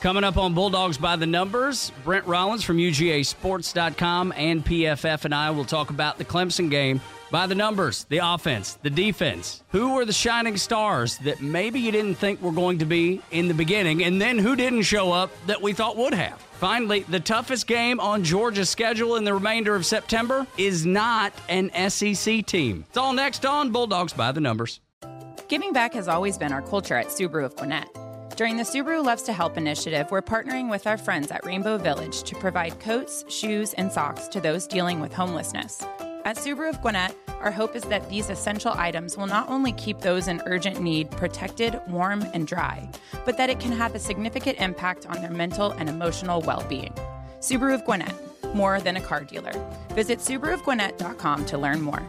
Coming up on Bulldogs by the Numbers, Brent Rollins from UGASports.com and PFF and I will talk about the Clemson game by the numbers, the offense, the defense. Who were the shining stars that maybe you didn't think were going to be in the beginning, and then who didn't show up that we thought would have? Finally, the toughest game on Georgia's schedule in the remainder of September is not an SEC team. It's all next on Bulldogs by the Numbers. Giving back has always been our culture at Subaru of Gwinnett. During the Subaru Loves to Help initiative, we're partnering with our friends at Rainbow Village to provide coats, shoes, and socks to those dealing with homelessness. At Subaru of Gwinnett, our hope is that these essential items will not only keep those in urgent need protected, warm, and dry, but that it can have a significant impact on their mental and emotional well being. Subaru of Gwinnett, more than a car dealer. Visit SubaruofGwinnett.com to learn more.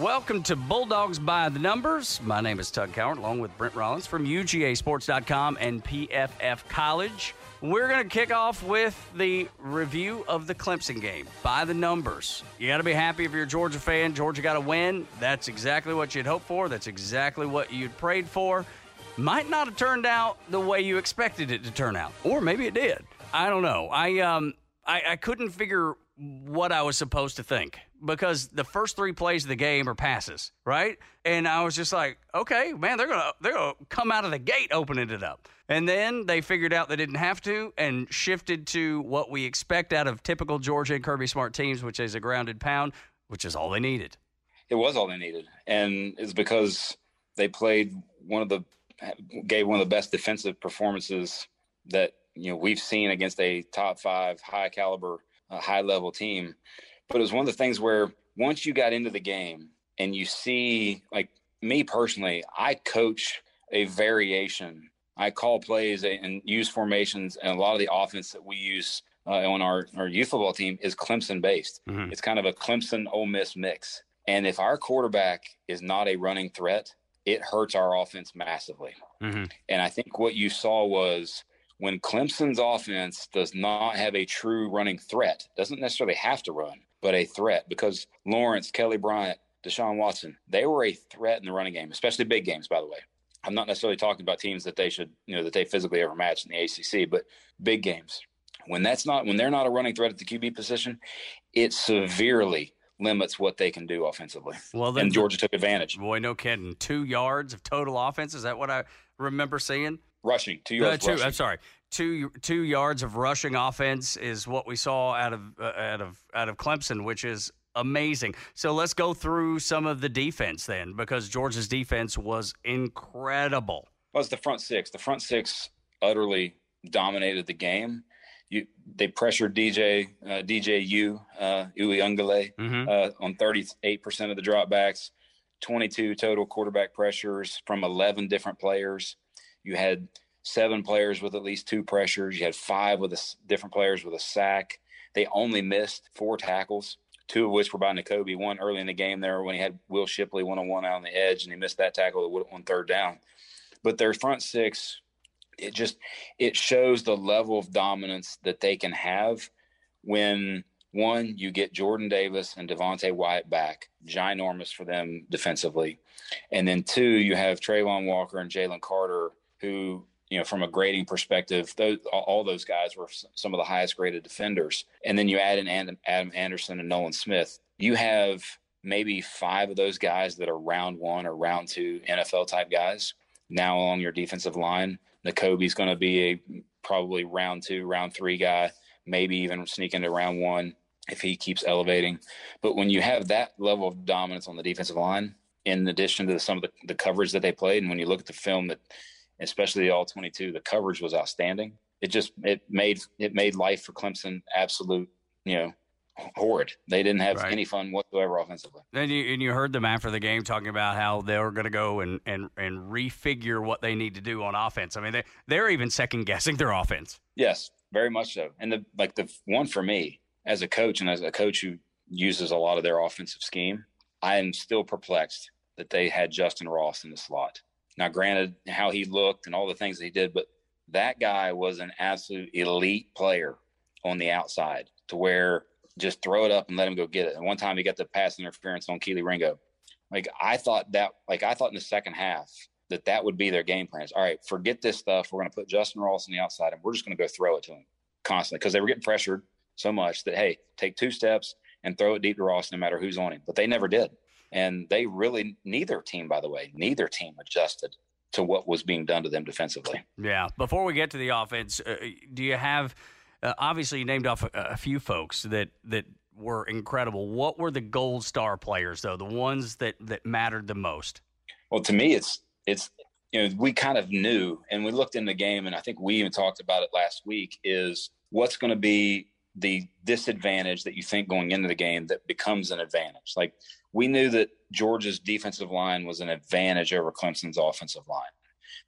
Welcome to Bulldogs by the Numbers. My name is Tug Cowart, along with Brent Rollins from UGASports.com and PFF College. We're going to kick off with the review of the Clemson game by the numbers. You got to be happy if you're a Georgia fan. Georgia got to win. That's exactly what you'd hoped for. That's exactly what you'd prayed for. Might not have turned out the way you expected it to turn out, or maybe it did. I don't know. I um I, I couldn't figure what I was supposed to think because the first three plays of the game are passes, right? And I was just like, okay, man, they're gonna they're gonna come out of the gate opening it up. And then they figured out they didn't have to and shifted to what we expect out of typical Georgia and Kirby Smart teams, which is a grounded pound, which is all they needed. It was all they needed, and it's because they played one of the gave one of the best defensive performances that you know we've seen against a top five high caliber a high level team. But it was one of the things where once you got into the game and you see, like me personally, I coach a variation. I call plays and use formations, and a lot of the offense that we use uh, on our, our youth football team is Clemson based. Mm-hmm. It's kind of a Clemson Ole Miss mix. And if our quarterback is not a running threat, it hurts our offense massively. Mm-hmm. And I think what you saw was when Clemson's offense does not have a true running threat, doesn't necessarily have to run, but a threat because Lawrence, Kelly Bryant, Deshaun Watson, they were a threat in the running game, especially big games, by the way. I'm not necessarily talking about teams that they should, you know, that they physically ever match in the ACC, but big games. When that's not, when they're not a running threat at the QB position, it severely limits what they can do offensively. Well, then and Georgia took advantage. Boy, no kidding. Two yards of total offense. Is that what I remember seeing? Rushing, two yards. Uh, two, rushing. I'm sorry, two two yards of rushing offense is what we saw out of uh, out of out of Clemson, which is amazing. So let's go through some of the defense then, because Georgia's defense was incredible. Well, it's the front six. The front six utterly dominated the game. You, they pressured DJ uh, DJU uh, Uiagalelei mm-hmm. uh, on 38% of the dropbacks, 22 total quarterback pressures from 11 different players. You had seven players with at least two pressures. You had five with a, different players with a sack. They only missed four tackles, two of which were by Nakobe. One early in the game there when he had Will Shipley one on one out on the edge, and he missed that tackle on third down. But their front six, it just it shows the level of dominance that they can have when one, you get Jordan Davis and Devonte Wyatt back, ginormous for them defensively. And then two, you have Travon Walker and Jalen Carter who you know, from a grading perspective, those, all those guys were some of the highest graded defenders. And then you add in Adam Anderson and Nolan Smith. You have maybe five of those guys that are round one or round two NFL type guys now along your defensive line. Nakobe's going to be a probably round two, round three guy, maybe even sneak into round one if he keeps elevating. But when you have that level of dominance on the defensive line, in addition to some of the, the coverage that they played, and when you look at the film that especially the all 22 the coverage was outstanding it just it made it made life for clemson absolute you know horrid. They didn't have right. any fun whatsoever offensively. And you, and you heard them after the game talking about how they were going to go and, and, and refigure what they need to do on offense. I mean, they, they're even second guessing their offense. Yes, very much so. And the like the one for me as a coach and as a coach who uses a lot of their offensive scheme, I am still perplexed that they had Justin Ross in the slot. Now, granted, how he looked and all the things that he did, but that guy was an absolute elite player on the outside to where just throw it up and let him go get it. And one time he got the pass interference on Kelee Ringo. Like I thought that, like I thought in the second half that that would be their game plans. All right, forget this stuff. We're going to put Justin Ross on the outside and we're just going to go throw it to him constantly because they were getting pressured so much that hey, take two steps and throw it deep to Ross no matter who's on him. But they never did. And they really, neither team, by the way, neither team adjusted to what was being done to them defensively. Yeah. Before we get to the offense, uh, do you have? Uh, obviously, you named off a, a, few folks that that were incredible. What were the gold star players, though? The ones that that mattered the most? Well, to me, it's it's you know we kind of knew, and we looked in the game, and I think we even talked about it last week. Is what's going to be the disadvantage that you think going into the game that becomes an advantage? Like we knew that Georgia's defensive line was an advantage over Clemson's offensive line.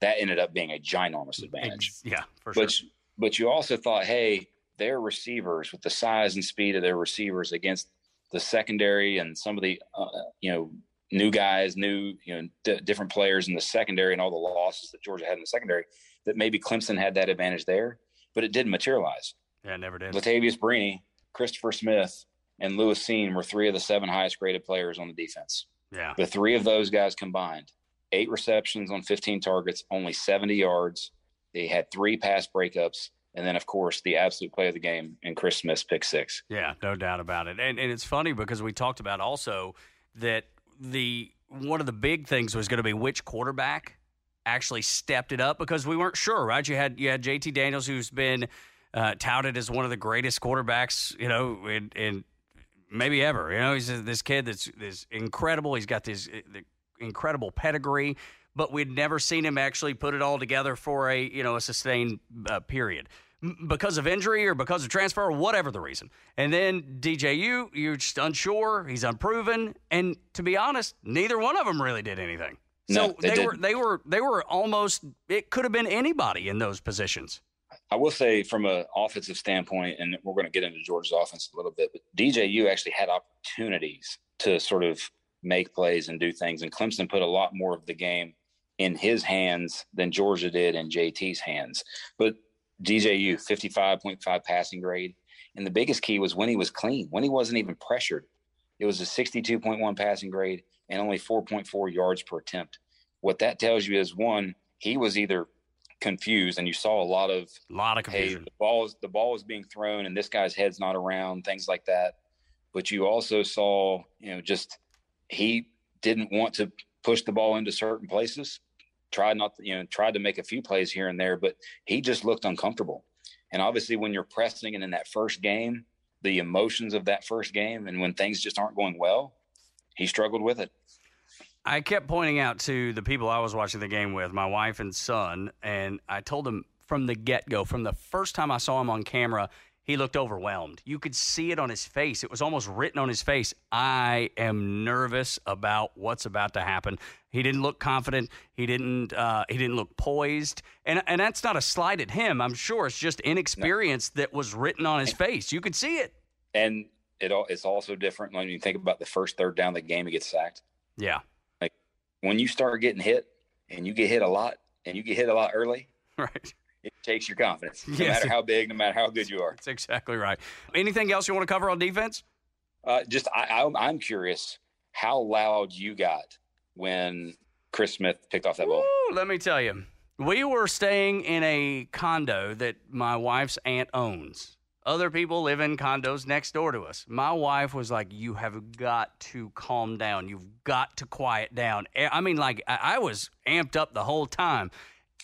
That ended up being a ginormous advantage. Yeah, for sure. But, but you also thought, hey, their receivers with the size and speed of their receivers against the secondary and some of the uh, you know new guys, new you know d- different players in the secondary and all the losses that Georgia had in the secondary, that maybe Clemson had that advantage there, but it didn't materialize. Yeah, never did. Latavious Brini, Christopher Smith, and Lewis Cine were three of the seven highest graded players on the defense. Yeah. The three of those guys combined, eight receptions on 15 targets, only 70 yards. They had three pass breakups. And then, of course, the absolute play of the game in Chris Smith's pick six. Yeah, no doubt about it. And, and it's funny because we talked about also that the one of the big things was going to be which quarterback actually stepped it up because we weren't sure, right? You had you had JT Daniels, who's been uh, touted as one of the greatest quarterbacks, you know, in, in maybe ever. You know, he's this kid that's, that's incredible. He's got this incredible pedigree, but we'd never seen him actually put it all together for a you know a sustained uh, period because of injury or because of transfer or whatever the reason. And then DJU, you're just unsure. He's unproven, and to be honest, neither one of them really did anything. So no, they, they were they were they were almost. It could have been anybody in those positions. I will say from an offensive standpoint, and we're going to get into Georgia's offense a little bit, but DJU actually had opportunities to sort of make plays and do things. And Clemson put a lot more of the game in his hands than Georgia did in JT's hands. But DJU, 55.5 passing grade. And the biggest key was when he was clean, when he wasn't even pressured. It was a 62.1 passing grade and only 4.4 yards per attempt. What that tells you is one, he was either confused, and you saw a lot of a lot of confusion. Hey, the ball is the ball is being thrown, and this guy's head's not around, things like that. But you also saw, you know, just he didn't want to push the ball into certain places. Tried not, to, you know, tried to make a few plays here and there, but he just looked uncomfortable. And obviously, when you're pressing and in that first game, the emotions of that first game, and when things just aren't going well, he struggled with it. I kept pointing out to the people I was watching the game with, my wife and son, and I told them from the get go, from the first time I saw him on camera, he looked overwhelmed. You could see it on his face. It was almost written on his face. I am nervous about what's about to happen. He didn't look confident. He didn't. Uh, he didn't look poised. And and that's not a slight at him. I'm sure it's just inexperience no. that was written on his face. You could see it. And it it's also different when you think about the first third down of the game. He gets sacked. Yeah when you start getting hit and you get hit a lot and you get hit a lot early, right? It takes your confidence, no yes. matter how big, no matter how good you are. That's exactly right. Anything else you want to cover on defense? Uh, just I, I, am curious how loud you got when Chris Smith picked off that ball. Ooh, let me tell you, we were staying in a condo that my wife's aunt owns other people live in condos next door to us. My wife was like, You have got to calm down. You've got to quiet down. I mean, like, I was amped up the whole time.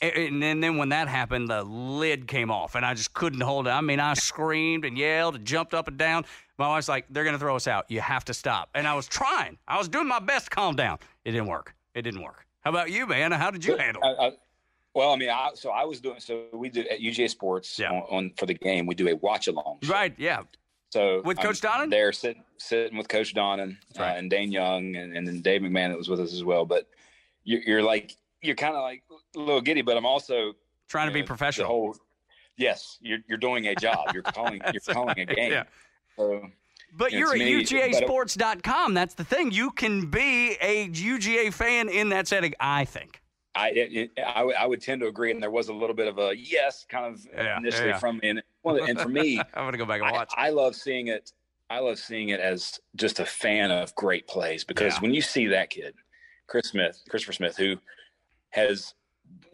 And then, then when that happened, the lid came off and I just couldn't hold it. I mean, I screamed and yelled and jumped up and down. My wife's like, They're going to throw us out. You have to stop. And I was trying, I was doing my best to calm down. It didn't work. It didn't work. How about you, man? How did you handle it? Well, I mean, I, so I was doing so we do at UGA Sports yeah. on, on, for the game. We do a watch along. Right. Yeah. So with Coach I'm Donnan, there sitting sitting with Coach Donnan right. uh, and Dane Young and, and then Dave McMahon that was with us as well. But you're, you're like you're kind of like a little giddy, but I'm also trying to be know, the professional. Whole, yes, you're you're doing a job. You're calling you're calling a game. Yeah. So, But you you're at me, UGAsports.com. That's the thing. You can be a UGA fan in that setting, I think. I, it, I, I would tend to agree, and there was a little bit of a yes, kind of Yeah, initially yeah. from me. And, and for me, I'm going to go back and watch. I love seeing it. I love seeing it as just a fan of great plays because Yeah. when you see that kid, Chris Smith, Christopher Smith, who has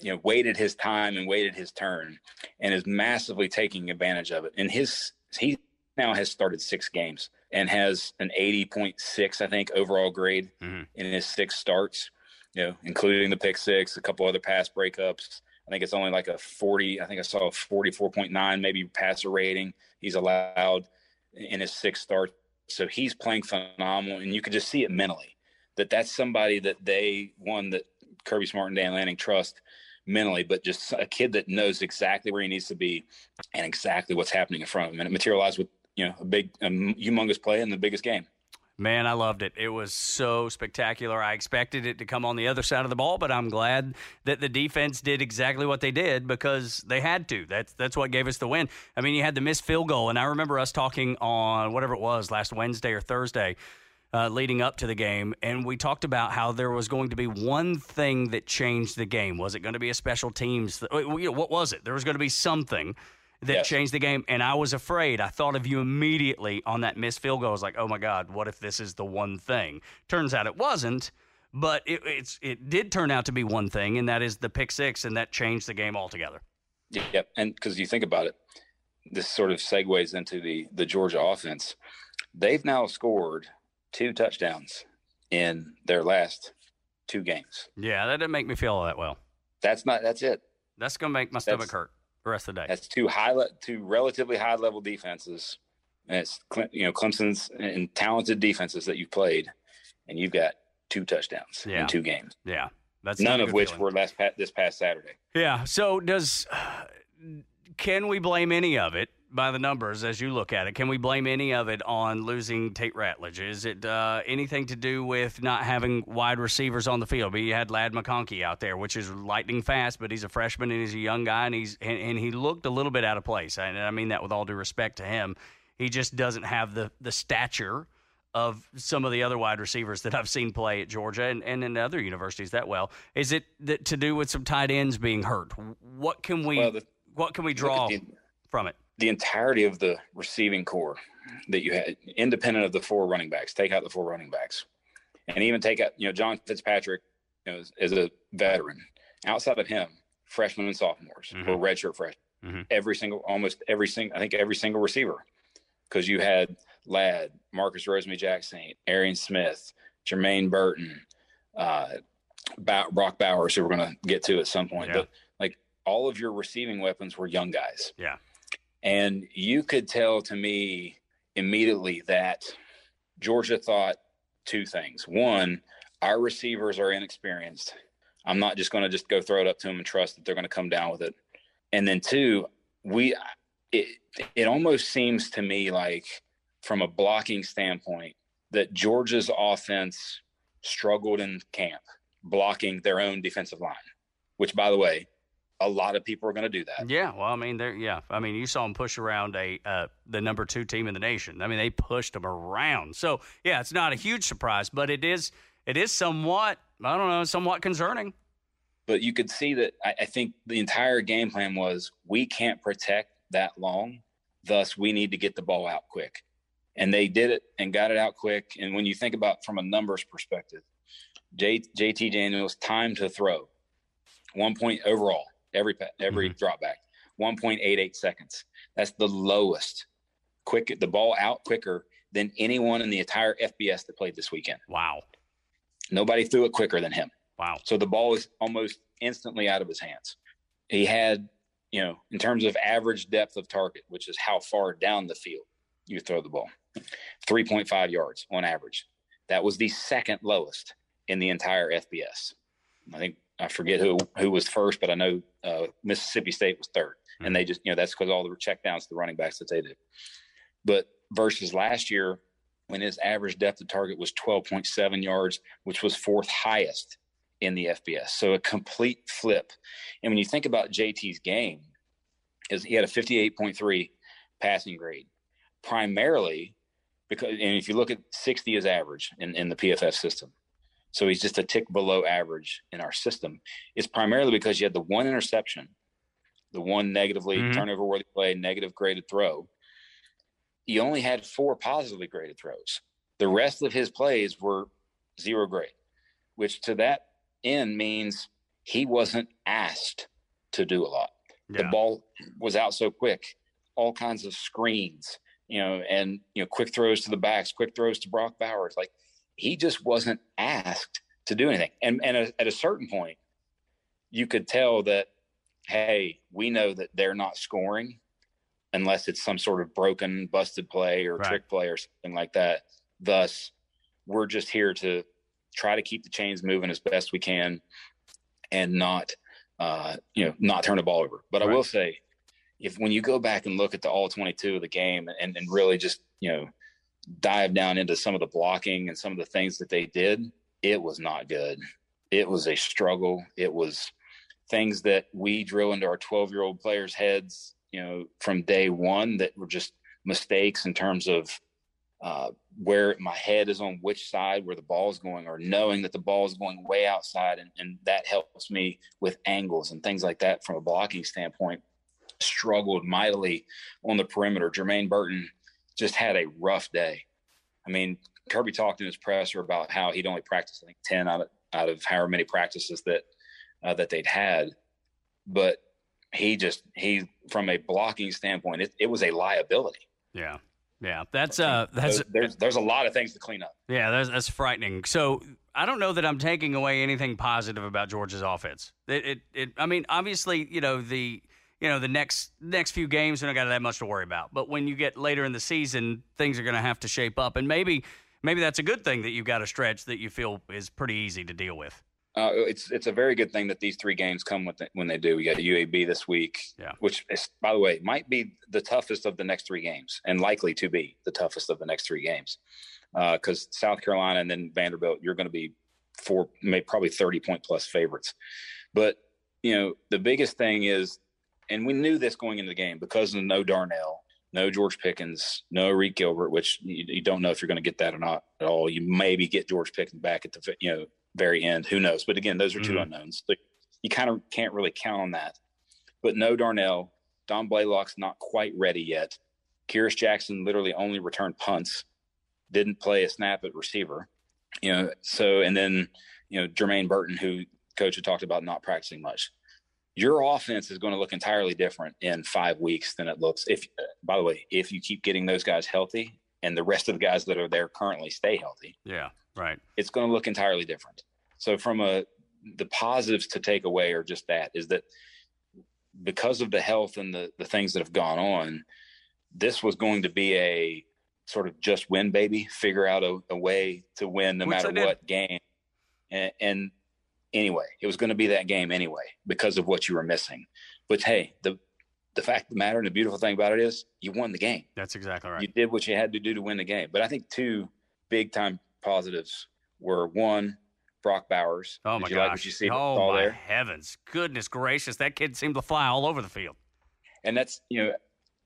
you know waited his time and waited his turn, and is massively taking advantage of it. And his he now has started six games and has an 80.6, I think, overall grade Mhm. in his six starts. You know, including the pick six, a couple other pass breakups. I think it's only like a 40. I think I saw a 44.9 maybe passer rating. He's allowed in his sixth start. So he's playing phenomenal, and you can just see it mentally that that's somebody that they one that Kirby Smart and Dan Lanning trust mentally, but just a kid that knows exactly where he needs to be and exactly what's happening in front of him, and it materialized with you know a big, a humongous play in the biggest game. Man, I loved it. It was so spectacular. I expected it to come on the other side of the ball, but I'm glad that the defense did exactly what they did because they had to. That's that's what gave us the win. I mean, you had the missed field goal, and I remember us talking on whatever it was last Wednesday or Thursday. Uh, leading up to the game, and we talked about how there was going to be one thing that changed the game. Was it going to be a special teams? Th- what was it? There was going to be something that Yes. changed the game. And I was afraid. I thought of you immediately on that missed field goal. I was like, oh my God, what if this is the one thing? Turns out it wasn't, but it, it's it did turn out to be one thing, and that is the pick six, and that changed the game altogether. Yep, and because you think about it, this sort of segues into the the Georgia offense. They've now scored two touchdowns in their last two games. Yeah, that didn't make me feel all that well. That's not. That's it. That's going to make my stomach That's- hurt the rest of the day. That's two high, le- two relatively high level defenses. And it's Cle- you know Clemson's and talented defenses that you've played, and you've got two touchdowns Yeah. in two games. Yeah. That's None of which feeling. were last pa- this past Saturday. Yeah. So does can we blame any of it by the numbers as you look at it? Can we blame any of it on losing Tate Ratledge? Is it uh, anything to do with not having wide receivers on the field? But you had Ladd McConkey out there, which is lightning fast, but he's a freshman and he's a young guy, and he's and, and he looked a little bit out of place. And I mean that with all due respect to him. He just doesn't have the the stature of some of the other wide receivers that I've seen play at Georgia and, and in other universities that well. Is it that to do with some tight ends being hurt? What can we Well, the- what can we draw the- from it? The entirety of the receiving corps that you had, independent of the four running backs, take out the four running backs, and even take out, you know, John Fitzpatrick you know, is, is a veteran. Outside of him, freshmen and sophomores Mhm. or redshirt freshmen, Mhm. every single, almost every single, I think every single receiver, because you had Ladd, Marcus Rosemy-Jackson, Arian Smith, Jermaine Burton, uh, Bow- Brock Bowers, who we're going to get to at some point, Yeah. but like all of your receiving weapons were young guys. Yeah. And you could tell to me immediately that Georgia thought two things. One, our receivers are inexperienced. I'm not just going to just go throw it up to them and trust that they're going to come down with it. And then two, we it it almost seems to me like from a blocking standpoint that Georgia's offense struggled in camp blocking their own defensive line, which by the way, a lot of people are going to do that. Yeah, well, I mean, they're yeah, I mean, you saw them push around a uh, the number two team in the nation. I mean, they pushed them around. So yeah, it's not a huge surprise, but it is it is somewhat I don't know, somewhat concerning. but you could see that I, I think the entire game plan was we can't protect that long thus we need to get the ball out quick and they did it and got it out quick and when you think about from a numbers perspective J, jt daniels time to throw one point overall every every mm-hmm. drop back 1.88 seconds. That's the lowest quick the ball out quicker than anyone in the entire fbs that played this weekend. Wow, nobody threw it quicker than him. Wow, so the ball is almost instantly out of his hands. He had, you know, in terms of average depth of target, which is how far down the field you throw the ball, 3.5 yards on average. That was the second lowest in the entire FBS. I think I forget who who was first, but I know uh, Mississippi State was third, and they just you know that's because all the checkdowns to the running backs that they did. But versus last year when his average depth of target was 12.7 yards, which was fourth highest in the FBS. So a complete flip. And when you think about JT's game, is he had a 58.3 passing grade, primarily because and if you look at 60 as average in, in the PFF system, so he's just a tick below average in our system. It's primarily because you had the one interception, the one negatively mm-hmm. turnover worthy play, negative graded throw. He only had four positively graded throws. The rest of his plays were zero grade, which to that end means he wasn't asked to do a lot. Yeah. The ball was out so quick, all kinds of screens, you know, and you know, quick throws to the backs, quick throws to Brock Bowers. Like he just wasn't asked to do anything. And and at a certain point, you could tell that, hey, we know that they're not scoring unless it's some sort of broken, busted play or right. trick play or something like that. Thus, we're just here to try to keep the chains moving as best we can and not uh, you know, not turn the ball over. But right. I will say, if when you go back and look at the all 22 of the game and, and really just, you know, dive down into some of the blocking and some of the things that they did, it was not good. It was a struggle. It was things that we drill into our 12 year old players' heads, you know, from day one that were just mistakes in terms of uh, where my head is on which side where the ball is going or knowing that the ball is going way outside and, and that helps me with angles and things like that from a blocking standpoint struggled mightily on the perimeter jermaine burton just had a rough day i mean kirby talked in his presser about how he'd only practiced i think 10 out of out of however many practices that uh, that they'd had but he just he from a blocking standpoint it, it was a liability yeah yeah, that's uh, that's there's there's a lot of things to clean up. Yeah, that's that's frightening. So I don't know that I'm taking away anything positive about Georgia's offense. It, it, it I mean, obviously, you know the you know the next next few games, we don't got that much to worry about. But when you get later in the season, things are going to have to shape up, and maybe maybe that's a good thing that you've got a stretch that you feel is pretty easy to deal with. Uh, it's it's a very good thing that these three games come with it when they do. We got a UAB this week, yeah. which is, by the way, might be the toughest of the next three games, and likely to be the toughest of the next three games, because uh, South Carolina and then Vanderbilt, you're going to be four, maybe probably thirty point plus favorites. But you know, the biggest thing is, and we knew this going into the game because of no Darnell, no George Pickens, no Reed Gilbert, which you, you don't know if you're going to get that or not at all. You maybe get George Pickens back at the you know very end. Who knows? But again, those are 2 mm-hmm. unknowns. So you kind of can't really count on that. But no Darnell. Dom Blaylock's not quite ready yet. Kearis Jackson literally only returned punts, didn't play a snap at receiver. You know, so and then you know Jermaine Burton, who coach had talked about not practicing much. Your offense is going to look entirely different in five weeks than it looks. If, by the way, if you keep getting those guys healthy and the rest of the guys that are there currently stay healthy, yeah, right, it's going to look entirely different. So from a the positives to take away are just that is that because of the health and the the things that have gone on, this was going to be a sort of just win baby, figure out a, a way to win no Which matter what game. And, and anyway, it was going to be that game anyway because of what you were missing. But hey, the the fact of the matter and the beautiful thing about it is you won the game. That's exactly right. You did what you had to do to win the game. But I think two big time positives were one, Brock Bowers. Oh my you gosh! Like what you see oh my there? heavens! Goodness gracious! That kid seemed to fly all over the field. And that's you know,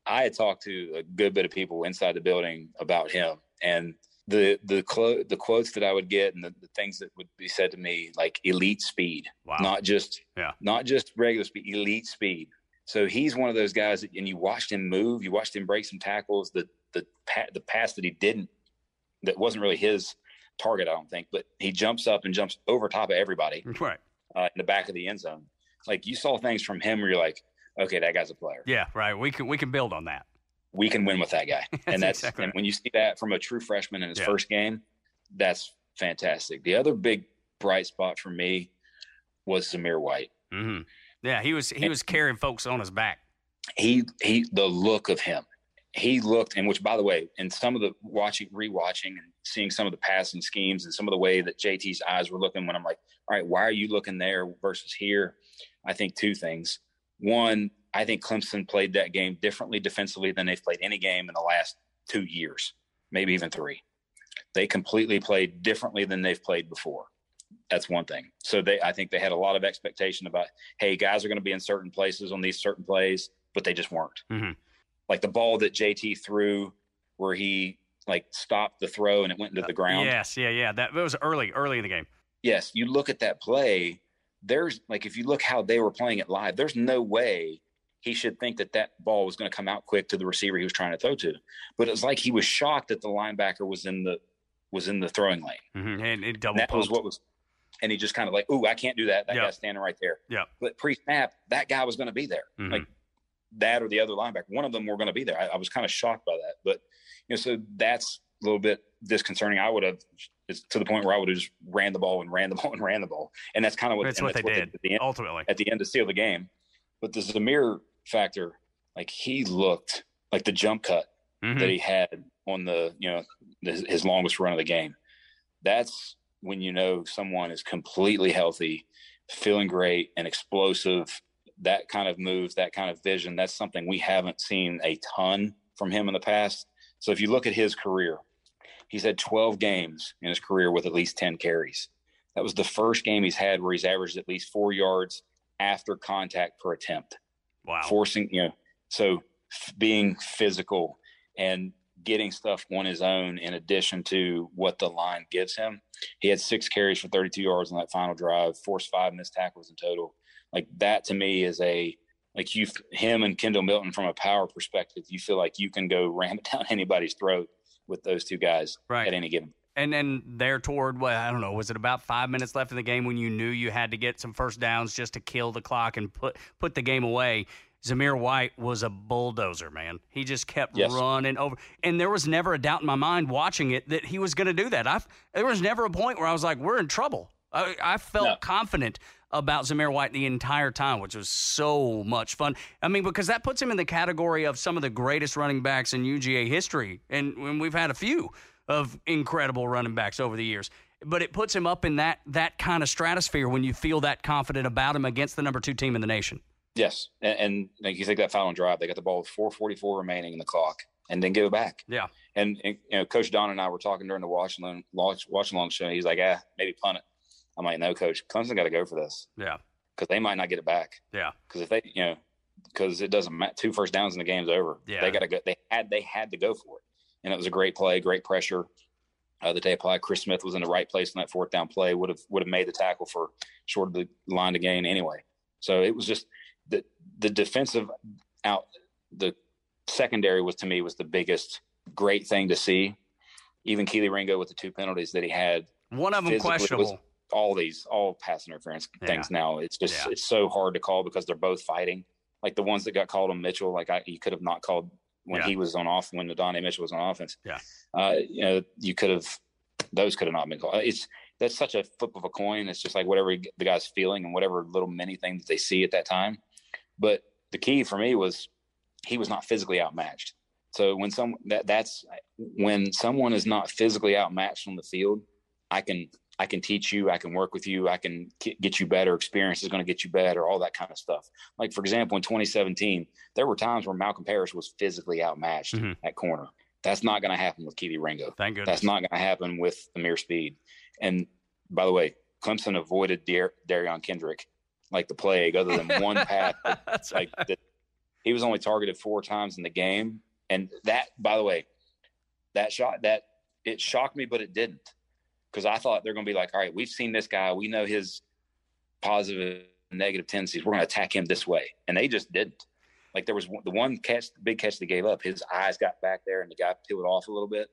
I had talked to a good bit of people inside the building about him, and the the clo- the quotes that I would get and the, the, things that would be said to me like elite speed, wow. not just yeah, not just regular speed, elite speed. So he's one of those guys, that, and you watched him move, you watched him break some tackles. The the the pass that he didn't, that wasn't really his target, I don't think, but he jumps up and jumps over top of everybody right uh, in the back of the end zone. Like you saw things from him where you're like, okay, that guy's a player. Yeah, right. We can we can build on that. We can win with that guy, that's and that's exactly and when you see that from a true freshman in his Yeah. first game, that's fantastic. The other big bright spot for me was Zamir White. hmm Yeah, he was he was carrying folks on his back. He he, the look of him. He looked, and which by the way, in some of the watching, rewatching, and seeing some of the passing schemes and some of the way that JT's eyes were looking when I'm like, all right, why are you looking there versus here? I think two things. One, I think Clemson played that game differently defensively than they've played any game in the last two years, maybe even three. They completely played differently than they've played before. That's one thing. So they, I think they had a lot of expectation about, hey, guys are going to be in certain places on these certain plays, but they just weren't. Mm-hmm. Like the ball that JT threw, where he like stopped the throw and it went into the ground. Yes, yeah, yeah. That was early, early in the game. Yes, you look at that play. There's like if you look how they were playing it live, there's no way he should think that that ball was going to come out quick to the receiver he was trying to throw to. But it's like he was shocked that the linebacker was in the was in the throwing lane. Mm-hmm. And it double. And that was what was, and he just kind of like, "Ooh, I can't do that. That yep. guy's standing right there." Yeah. But pre-snap, that guy was going to be there. Mm-hmm. Like that or the other linebacker, one of them were going to be there. I, I was kind of shocked by that, but you know, so that's a little bit disconcerting. I would have it's to the point where I would have just ran the ball and ran the ball and ran the ball, and that's kind of what, that's what that's they what did at the end, ultimately at the end to seal the game. But the Zamir factor, like he looked like the jump cut mm-hmm. that he had on the you know his, his longest run of the game. That's when you know someone is completely healthy, feeling great and explosive. That kind of moves, that kind of vision. That's something we haven't seen a ton from him in the past. So if you look at his career, he's had 12 games in his career with at least 10 carries. That was the first game he's had where he's averaged at least four yards after contact per attempt. Wow. Forcing, you know, so f- being physical and getting stuff on his own in addition to what the line gives him. He had six carries for 32 yards on that final drive, forced five missed tackles in total. Like that to me is a like you him and Kendall Milton from a power perspective, you feel like you can go ram it down anybody's throat with those two guys right. at any given. And then there toward what I don't know, was it about five minutes left in the game when you knew you had to get some first downs just to kill the clock and put put the game away? Zamir White was a bulldozer, man. He just kept yes. running over, and there was never a doubt in my mind watching it that he was going to do that. I there was never a point where I was like, "We're in trouble." I, I felt no. confident about Zamir White the entire time, which was so much fun. I mean, because that puts him in the category of some of the greatest running backs in UGA history, and, and we've had a few of incredible running backs over the years. But it puts him up in that that kind of stratosphere when you feel that confident about him against the number two team in the nation. Yes, and, and like you think that final drive, they got the ball with 4:44 remaining in the clock, and then give it back. Yeah, and, and, you know, Coach Don and I were talking during the watch along watch, watch along show. He's like, "Ah, maybe punt it." I'm like, "No, Coach, Clemson got to go for this." Yeah, because they might not get it back. Yeah, because if they, you know, because it doesn't matter. Two first downs and the game's over. Yeah, they got to go. They had they had to go for it, and it was a great play, great pressure. Uh, that they applied. Chris Smith was in the right place in that fourth down play. Would have would have made the tackle for short of the line to gain anyway. So it was just the the defensive out the secondary was to me was the biggest great thing to see. Even Kelee Ringo with the two penalties that he had. One of them questionable. All these, all pass interference yeah. things now. It's just yeah. it's so hard to call because they're both fighting. Like the ones that got called on Mitchell, like I, you could have not called when yeah. he was on off when the Donnie Mitchell was on offense. Yeah, uh, you know you could have those could have not been called. It's that's such a flip of a coin. It's just like whatever the guy's feeling and whatever little mini thing that they see at that time. But the key for me was he was not physically outmatched. So when some that that's when someone is not physically outmatched on the field, I can I can teach you, I can work with you, I can get you better. Experience is going to get you better, all that kind of stuff. Like for example, in 2017, there were times where Malkom Parrish was physically outmatched mm-hmm. at corner. That's not going to happen with Kelee Ringo. Thank goodness. That's not going to happen with Ameer Speed. And by the way, Clemson avoided Dar- Derion Kendrick like the plague, other than one pass. like right. he was only targeted four times in the game, and that, by the way, that shot that it shocked me, but it didn't, because I thought they're going to be like, all right, we've seen this guy, we know his positive and negative tendencies, we're going to attack him this way, and they just didn't. Like there was the one catch, the big catch they gave up. His eyes got back there, and the guy peeled off a little bit.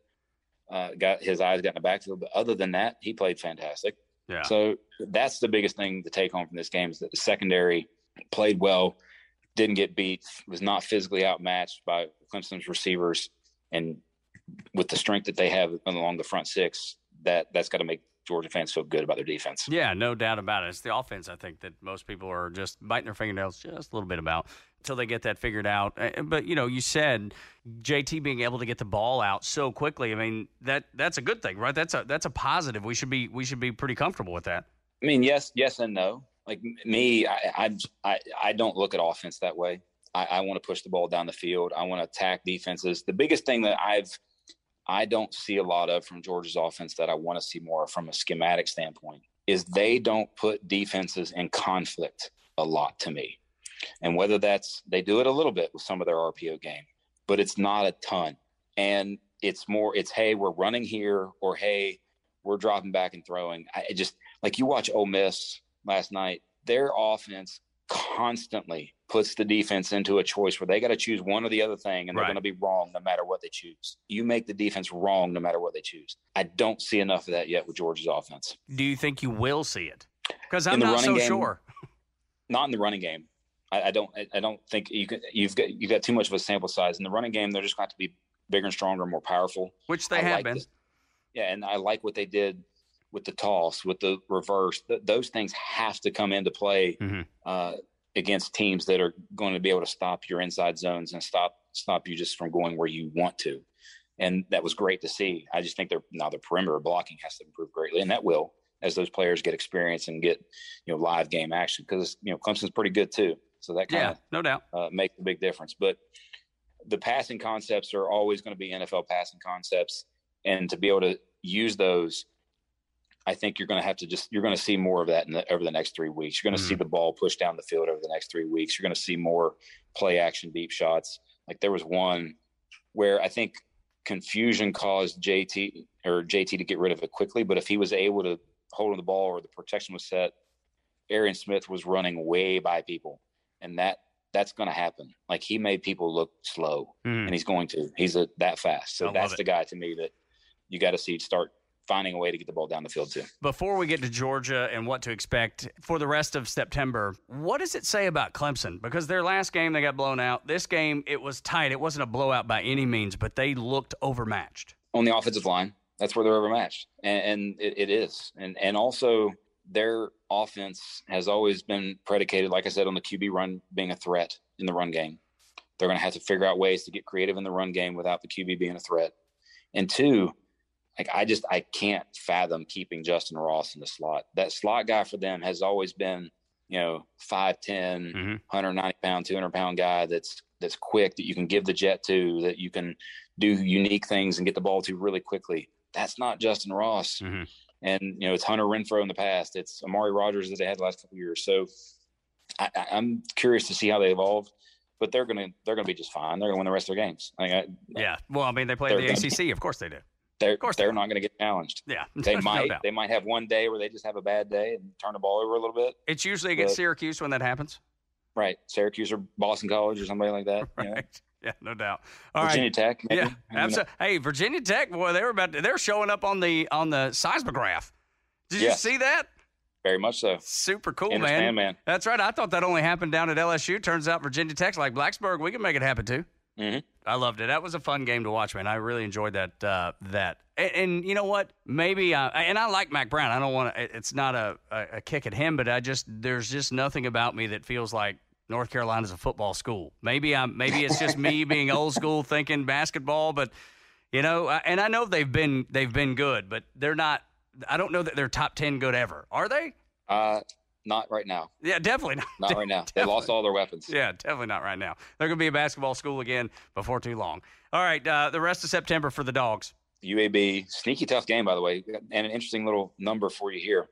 Uh, got his eyes got in the backfield, but other than that, he played fantastic. Yeah. So that's the biggest thing to take home from this game is that the secondary played well, didn't get beat, was not physically outmatched by Clemson's receivers, and with the strength that they have along the front six, that that's got to make Georgia fans feel good about their defense. Yeah, no doubt about it. It's the offense I think that most people are just biting their fingernails just a little bit about until they get that figured out. But you know, you said JT being able to get the ball out so quickly. I mean, that that's a good thing, right? That's a that's a positive. We should be we should be pretty comfortable with that. I mean, yes, yes, and no. Like me, I I I, I don't look at offense that way. I, I want to push the ball down the field. I want to attack defenses. The biggest thing that I've I don't see a lot of from Georgia's offense that I want to see more from a schematic standpoint is they don't put defenses in conflict a lot to me. And whether that's they do it a little bit with some of their RPO game, but it's not a ton. And it's more it's hey, we're running here or hey, we're dropping back and throwing. I just like you watch Ole Miss last night, their offense constantly puts the defense into a choice where they got to choose one or the other thing and they're right. going to be wrong no matter what they choose. You make the defense wrong no matter what they choose. I don't see enough of that yet with Georgia's offense. Do you think you will see it? Because I'm not so game, sure. Not in the running game. I, I don't. I, I, don't think you can, you've got you got too much of a sample size in the running game. They're just going to be bigger and stronger, and more powerful. Which they I have like been. Yeah, and I like what they did with the toss, with the reverse. Th- those things have to come into play mm-hmm. uh, against teams that are going to be able to stop your inside zones and stop stop you just from going where you want to. And that was great to see. I just think they're now the perimeter blocking has to improve greatly, and that will as those players get experience and get you know live game action because you know Clemson's pretty good too. So that kind of yeah, no doubt uh, makes a big difference. But the passing concepts are always going to be NFL passing concepts, and to be able to use those I think you're going to have to just you're going to see more of that the, over the next three weeks. You're going to mm-hmm. see the ball pushed down the field over the next three weeks. You're going to see more play action deep shots. Like there was one where I think confusion caused JT or JT to get rid of it quickly, but if he was able to hold on the ball or the protection was set, Arian Smith was running way by people, and that that's going to happen. Like he made people look slow, mm. and he's going to. He's a, that fast. So I that's the guy to me that you got to see start finding a way to get the ball down the field too. Before we get to Georgia and what to expect for the rest of September, what does it say about Clemson? Because their last game they got blown out. This game it was tight. It wasn't a blowout by any means, but they looked overmatched on the offensive line. That's where they're overmatched, and, and it, it is. And and also their offense has always been predicated, like I said, on the QB run being a threat in the run game. They're going to have to figure out ways to get creative in the run game without the QB being a threat. And two, like I just I can't fathom keeping Justin Ross in the slot. That slot guy for them has always been, you know, 5'10, mm-hmm. 190 pound, 200 pound guy that's that's quick that you can give the jet to, that you can do unique things and get the ball to really quickly. That's not Justin Ross. Mm-hmm. And you know, it's Hunter Renfrow in the past. It's Amari Rodgers that they had the last couple years. So I, am curious to see how they evolve but they're gonna they're gonna be just fine. They're gonna win the rest of their games. Like I, yeah, well, I mean, they play the ACC, of course they do they're of course they're not going to get challenged. Yeah, they might. they might have one day where they just have a bad day and turn the ball over a little bit. It's usually against Syracuse when that happens. Right, Syracuse or Boston College or somebody like that. Right. You know? Yeah, no doubt. All Virginia right. Tech. Maybe. Yeah, absolutely. Hey, Virginia Tech, boy, they were about to, they're showing up on the on the seismograph. Did yeah. you see that? Very much so. Super cool, man. man. That's right. I thought that only happened down at LSU. Turns out Virginia Tech's like Blacksburg. We can make it happen too. Mm-hmm. I loved it. That was a fun game to watch, man. I really enjoyed that. Uh, that and, and, you know what? Maybe uh, and I like Mack Brown. I don't want to. It's not a, a, kick at him, but I just there's just nothing about me that feels like North Carolina's a football school. Maybe I'm. Maybe it's just me being old school thinking basketball, but you know, and I know they've been they've been good, but they're not. I don't know that they're top ten good ever. Are they? Uh, not right now. Yeah, definitely not. Not right now. They lost all their weapons. Yeah, definitely not right now. They're going to be a basketball school again before too long. All right, uh, the rest of September for the Dogs. UAB, sneaky tough game, by the way, and an interesting little number for you here.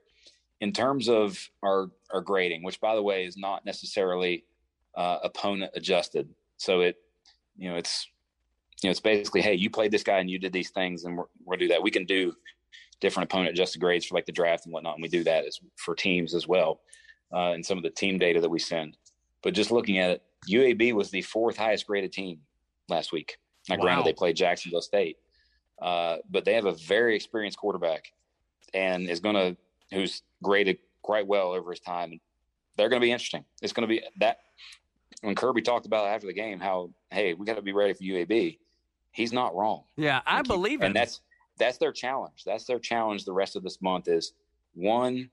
In terms of our, our grading, which, by the way, is not necessarily uh, opponent adjusted. So it, you know, it's, you know, it's basically, hey, you played this guy and you did these things, and we're, we're do that. We can do different opponent adjusted grades for like the draft and whatnot. And we do that as for teams as well, uh, and some of the team data that we send. But just looking at it, UAB was the fourth highest graded team last week. Now, wow. granted, they played Jacksonville State, uh, but they have a very experienced quarterback and is going to who's graded quite well over his time. They're going to be interesting. It's going to be that when Kirby talked about after the game how hey we got to be ready for UAB. He's not wrong. Yeah, I believe it. And that's that's their challenge. That's their challenge the rest of this month is one,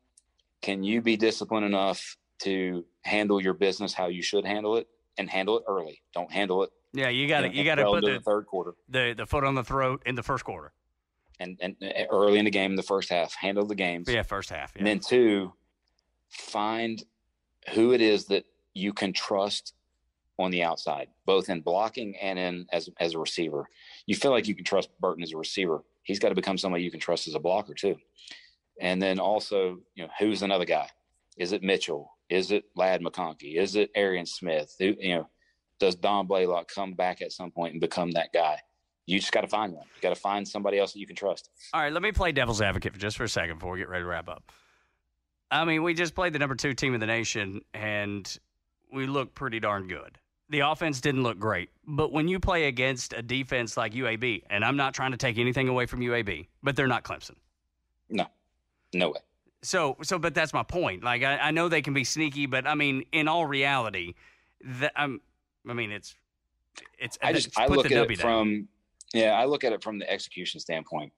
can you be disciplined enough to handle your business how you should handle it and handle it early? Don't handle it. Yeah, you got to you got to put the, the, third quarter, the the foot on the throat in the first quarter, and and uh, early in the game, in the first half, handle the games. Yeah, first half. Yeah. And then two, find who it is that you can trust on the outside, both in blocking and in as as a receiver. You feel like you can trust Burton as a receiver. He's got to become somebody you can trust as a blocker too. And then also, you know, who's another guy? Is it Mitchell? Is it Ladd McConkey? Is it Arian Smith? Who, you know, does Dom Blaylock come back at some point and become that guy? You just got to find one. You got to find somebody else that you can trust. All right, let me play devil's advocate just for a second before we get ready to wrap up. I mean, we just played the number two team in the nation, and we look pretty darn good. The offense didn't look great, but when you play against a defense like UAB, and I'm not trying to take anything away from UAB, but they're not Clemson. No, no way. So, so, but that's my point. Like, I, I know they can be sneaky, but I mean, in all reality, that I'm. Um, I mean, it's, it's. I just I look at w it from, yeah, I look at it from the execution standpoint,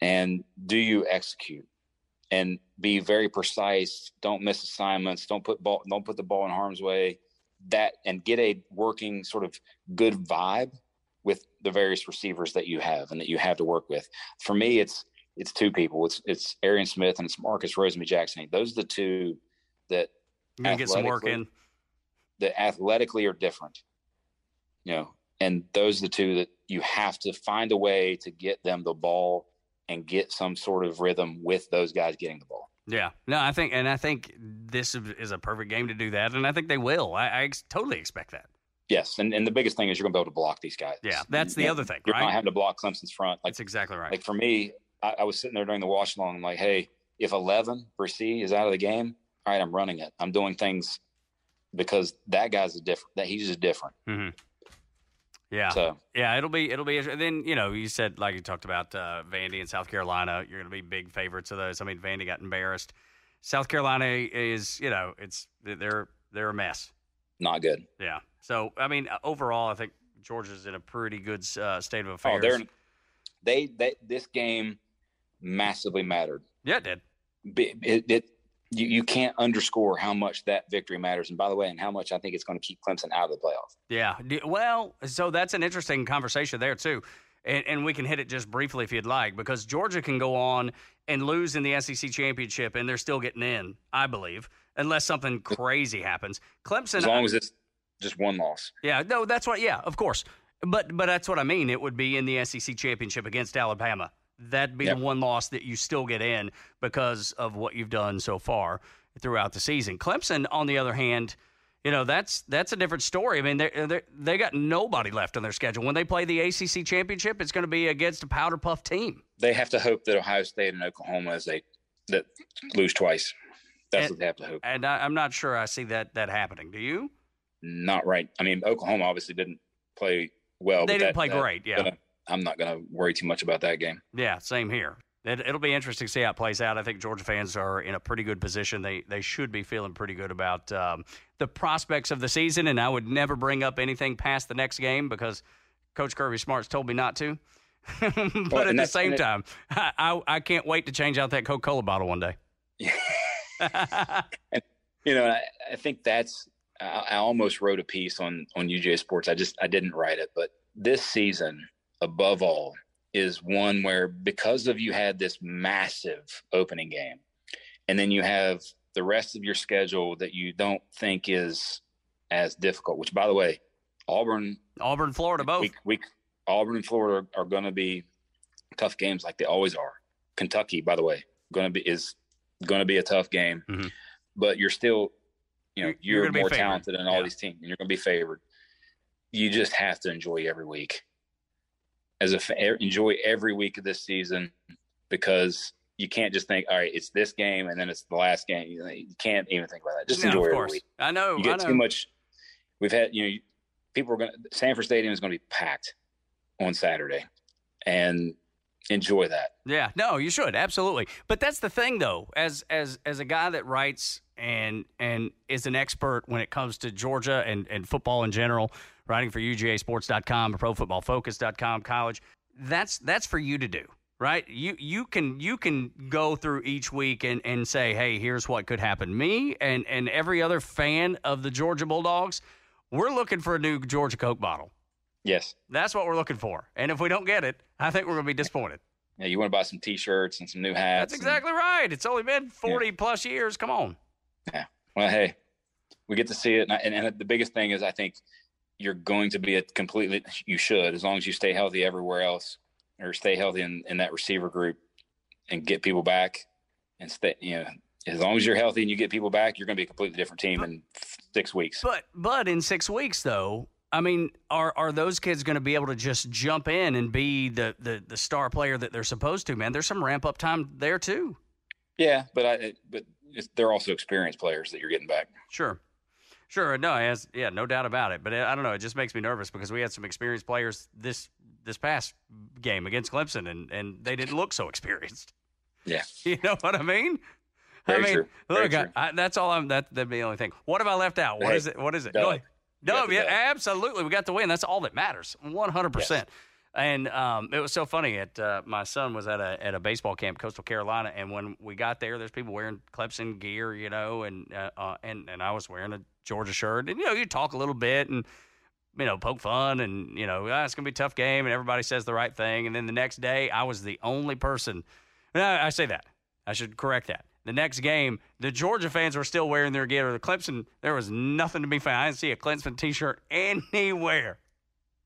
and do you execute? and be very precise. Don't miss assignments. Don't put ball. Don't put the ball in harm's way. That and get a working sort of good vibe with the various receivers that you have and that you have to work with. For me, it's it's two people. It's it's Arian Smith and it's Marcus Rosemy-Jackson. Those are the two that gonna get some work in. That athletically are different. You know, and those are the two that you have to find a way to get them the ball and get some sort of rhythm with those guys getting the ball. Yeah, no, I think, and I think this is a perfect game to do that, and I think they will. I, I ex- totally expect that. Yes, and, and the biggest thing is you're going to be able to block these guys. Yeah, that's the you other thing. You're right? not having to block Clemson's front. Like, that's exactly right. Like for me, I, I was sitting there during the watch along. I'm like, hey, if 11 Bresee is out of the game, all right, I'm running it. I'm doing things because that guy's a different. That he's just different. Mm-hmm. Yeah. So yeah, it'll be it'll be. Then you know you said like you talked about uh, Vandy and South Carolina. You're going to be big favorites of those. I mean, Vandy got embarrassed. South Carolina is you know it's they're they're a mess. Not good. Yeah. So I mean, overall, I think Georgia's in a pretty good uh, state of affairs. Oh, they're they they this game massively mattered. Yeah, it did. It, it, you, you can't underscore how much that victory matters. And by the way, and how much I think it's going to keep Clemson out of the playoffs. Yeah. Well, so that's an interesting conversation there, too. And, and, we can hit it just briefly if you'd like, because Georgia can go on and lose in the SEC championship, and they're still getting in, I believe, unless something crazy happens. Clemson, as long as it's just one loss. Yeah, no, that's what. Yeah, of course, but but that's what I mean. It would be in the SEC championship against Alabama that'd be yep. the one loss that you still get in because of what you've done so far throughout the season. Clemson, on the other hand, you know that's that's a different story. I mean, they uh, they got nobody left on their schedule. When they play the ACC championship, it's going to be against a powder puff team. They have to hope that Ohio State and Oklahoma, as they that lose twice, that's and, what they have to hope. And I, am not sure I see that that happening. Do you? Not right. I mean, Oklahoma obviously didn't play well. They didn't that, play that, great. Yeah. Uh, I'm not going to worry too much about that game. Yeah, same here. It, will be interesting to see how it plays out. I think Georgia fans are in a pretty good position. They they should be feeling pretty good about um, the prospects of the season. And I would never bring up anything past the next game because Coach Kirby Smart's told me not to. but well, at the same time, I, I, I can't wait to change out that Coca Cola bottle one day. and, you know, I, I think that's. I, I almost wrote a piece on on UGA Sports. I just I didn't write it, but this season above all is one where because of you had this massive opening game and then you have the rest of your schedule that you don't think is as difficult which by the way auburn auburn florida both. week, week auburn and florida are, are going to be tough games like they always are. Kentucky by the way going to be is going to be a tough game mm-hmm. but you're still you know you're, you're more talented than all yeah. these teams and you're going to be favored. You just have to enjoy every week as a enjoy every week of this season because you can't just think, all right, it's this game and then it's the last game. You, can't even think about that. Just no, enjoy every week. I know. You get know. too much. We've had, you know, people are going to, Sanford Stadium is going to be packed on Saturday and enjoy that. Yeah, no, you should. Absolutely. But that's the thing though, as, as, as a guy that writes and, and is an expert when it comes to Georgia and, and football in general, writing for UGASports.com, ProFootballFocus.com, college. That's that's for you to do, right? You you can you can go through each week and, and say, hey, here's what could happen. Me and and every other fan of the Georgia Bulldogs, we're looking for a new Georgia Coke bottle. Yes, that's what we're looking for. And if we don't get it, I think we're going to be disappointed. Yeah, you want to buy some T-shirts and some new hats. That's exactly and, right. It's only been forty yeah. plus years. Come on. Yeah. Well, hey, we get to see it, and, and, and the biggest thing is I think you're going to be a completely you should as long as you stay healthy everywhere else or stay healthy in, in that receiver group and get people back and stay you know as long as you're healthy and you get people back you're going to be a completely different team in six weeks but but in six weeks though I mean, are are those kids going to be able to just jump in and be the, the the star player that they're supposed to? Man, there's some ramp up time there too. Yeah, but I but they're also experienced players that you're getting back. Sure. Sure, no, has, yeah, no doubt about it. But I don't know, it just makes me nervous because we had some experienced players this this past game against Clemson, and and they didn't look so experienced. Yeah, you know what I mean. Very I mean, true. look, I, I, that's all I'm. That that'd be the only thing. What have I left out? What hey, is it? What is it? Dub. Dub, yeah, absolutely. We got the win. That's all that matters. One hundred percent. And um, it was so funny. At uh, my son was at a at a baseball camp, Coastal Carolina, and when we got there, there's people wearing Clemson gear, you know, and uh, uh, and and I was wearing a Georgia shirt, and you know, you talk a little bit and you know poke fun, and you know, ah, it's gonna be a tough game, and everybody says the right thing, and then the next day, I was the only person. I say that. I should correct that. The next game, the Georgia fans were still wearing their gear. The Clemson, there was nothing to be found. I didn't see a Clemson T-shirt anywhere.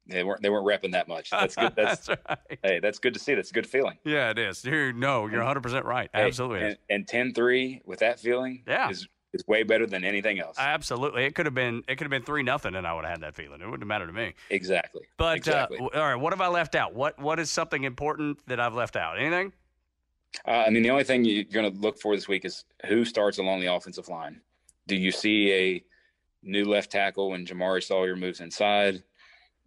They weren't they weren't repping that much. That's good. That's, that's right. Hey, that's good to see. That's a good feeling. Yeah, it is. You're, no, you're 100 percent right. Hey, Absolutely. And, and 10-3 with that feeling, yeah. is is way better than anything else. Absolutely. It could have been it could have been three nothing, and I would have had that feeling. It wouldn't have mattered to me. Exactly. But exactly. Uh, all right, what have I left out? What what is something important that I've left out? Anything? Uh, I mean, the only thing you're going to look for this week is who starts along the offensive line. Do you see a new left tackle when Jamaree Salyer moves inside?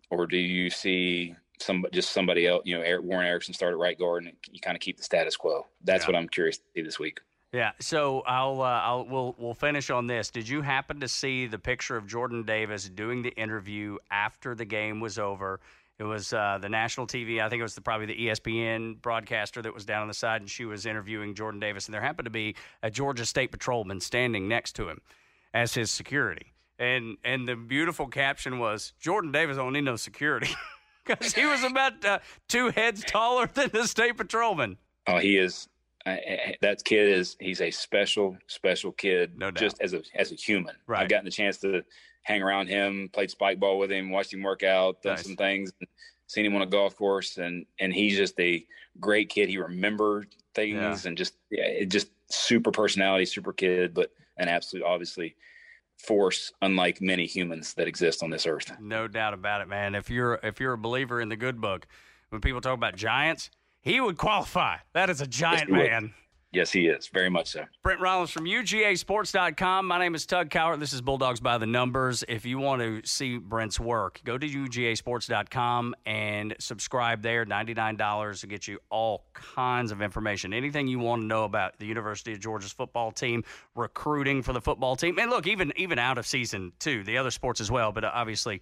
Or do you see some just somebody else? You know, Eric, Warren Ericson start at right guard, and you kind of keep the status quo. That's yeah. what I'm curious to see this week. Yeah, so I'll uh, I'll we'll we'll finish on this. Did you happen to see the picture of Jordan Davis doing the interview after the game was over? It was uh, the national TV. I think it was the, probably the ESPN broadcaster that was down on the side, and she was interviewing Jordan Davis. And there happened to be a Georgia State patrolman standing next to him as his security and and the beautiful caption was Jordan Davis don't need no security because he was about uh, two heads taller than the state patrolman. Oh, he is. Uh, that kid is he's a special special kid no doubt. just as a as a human right. i've gotten the chance to hang around him played spike ball with him watched him work out done nice. some things seen him on a golf course and and he's just a great kid he remembered things yeah. and just yeah, just super personality super kid but an absolute obviously force unlike many humans that exist on this earth. No doubt about it, man. If you're if you're a believer in the good book, when people talk about giants, he would qualify. That is a giant yes, man. Would. Yes, he is. Very much so. Brent Rollins from UGASports.com. My name is Tug Cowart. This is Bulldogs by the Numbers. If you want to see Brent's work, go to UGASports.com and subscribe there. $99 to get you all kinds of information. Anything you want to know about the University of Georgia's football team, recruiting for the football team, and look, even even out of season, too, the other sports as well. But obviously,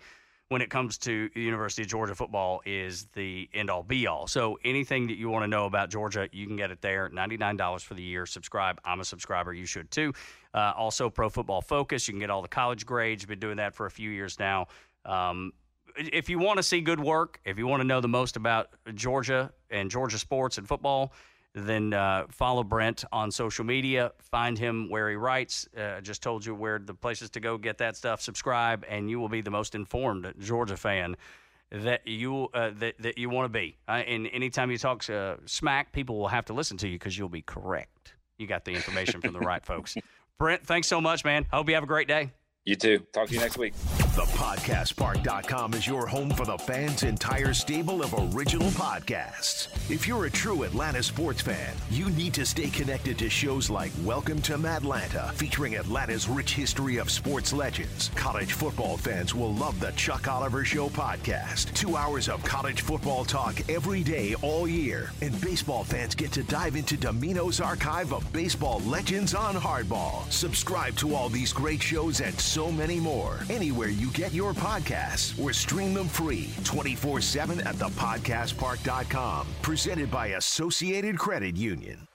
when it comes to University of Georgia football is the end all be all. So anything that you want to know about Georgia, you can get it there. $99 for the year. Subscribe. I'm a subscriber. You should too. Uh, also, Pro Football Focus. You can get all the college grades. Been doing that for a few years now. Um, if you want to see good work, if you want to know the most about Georgia and Georgia sports and football, then uh, follow Brent on social media. Find him where he writes. Uh, just told you where the places to go get that stuff. Subscribe, and you will be the most informed Georgia fan that you uh, that that you want to be. Uh, and anytime you talk uh, smack, people will have to listen to you because you'll be correct. You got the information from the right folks. Brent, thanks so much, man. Hope you have a great day. You too. Talk to you next week. ThePodcastPark.com is your home for the fans' entire stable of original podcasts. If you're a true Atlanta sports fan, you need to stay connected to shows like Welcome to Atlanta, featuring Atlanta's rich history of sports legends. College football fans will love the Chuck Oliver Show podcast. Two hours of college football talk every day, all year. And baseball fans get to dive into Domino's archive of baseball legends on hardball. Subscribe to all these great shows and so many more anywhere you get your podcasts or stream them free 24 7 at thepodcastpark.com. Presented by Associated Credit Union.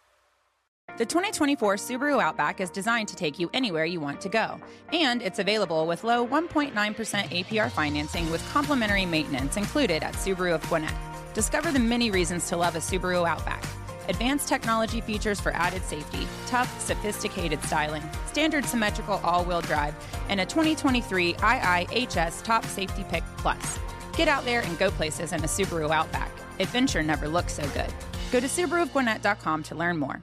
The 2024 Subaru Outback is designed to take you anywhere you want to go. And it's available with low 1.9% APR financing with complimentary maintenance included at Subaru of Gwinnett. Discover the many reasons to love a Subaru Outback Advanced technology features for added safety, tough, sophisticated styling, standard symmetrical all wheel drive, and a 2023 IIHS Top Safety Pick Plus. Get out there and go places in a Subaru Outback. Adventure never looks so good. Go to SubaruofGwinnett.com to learn more.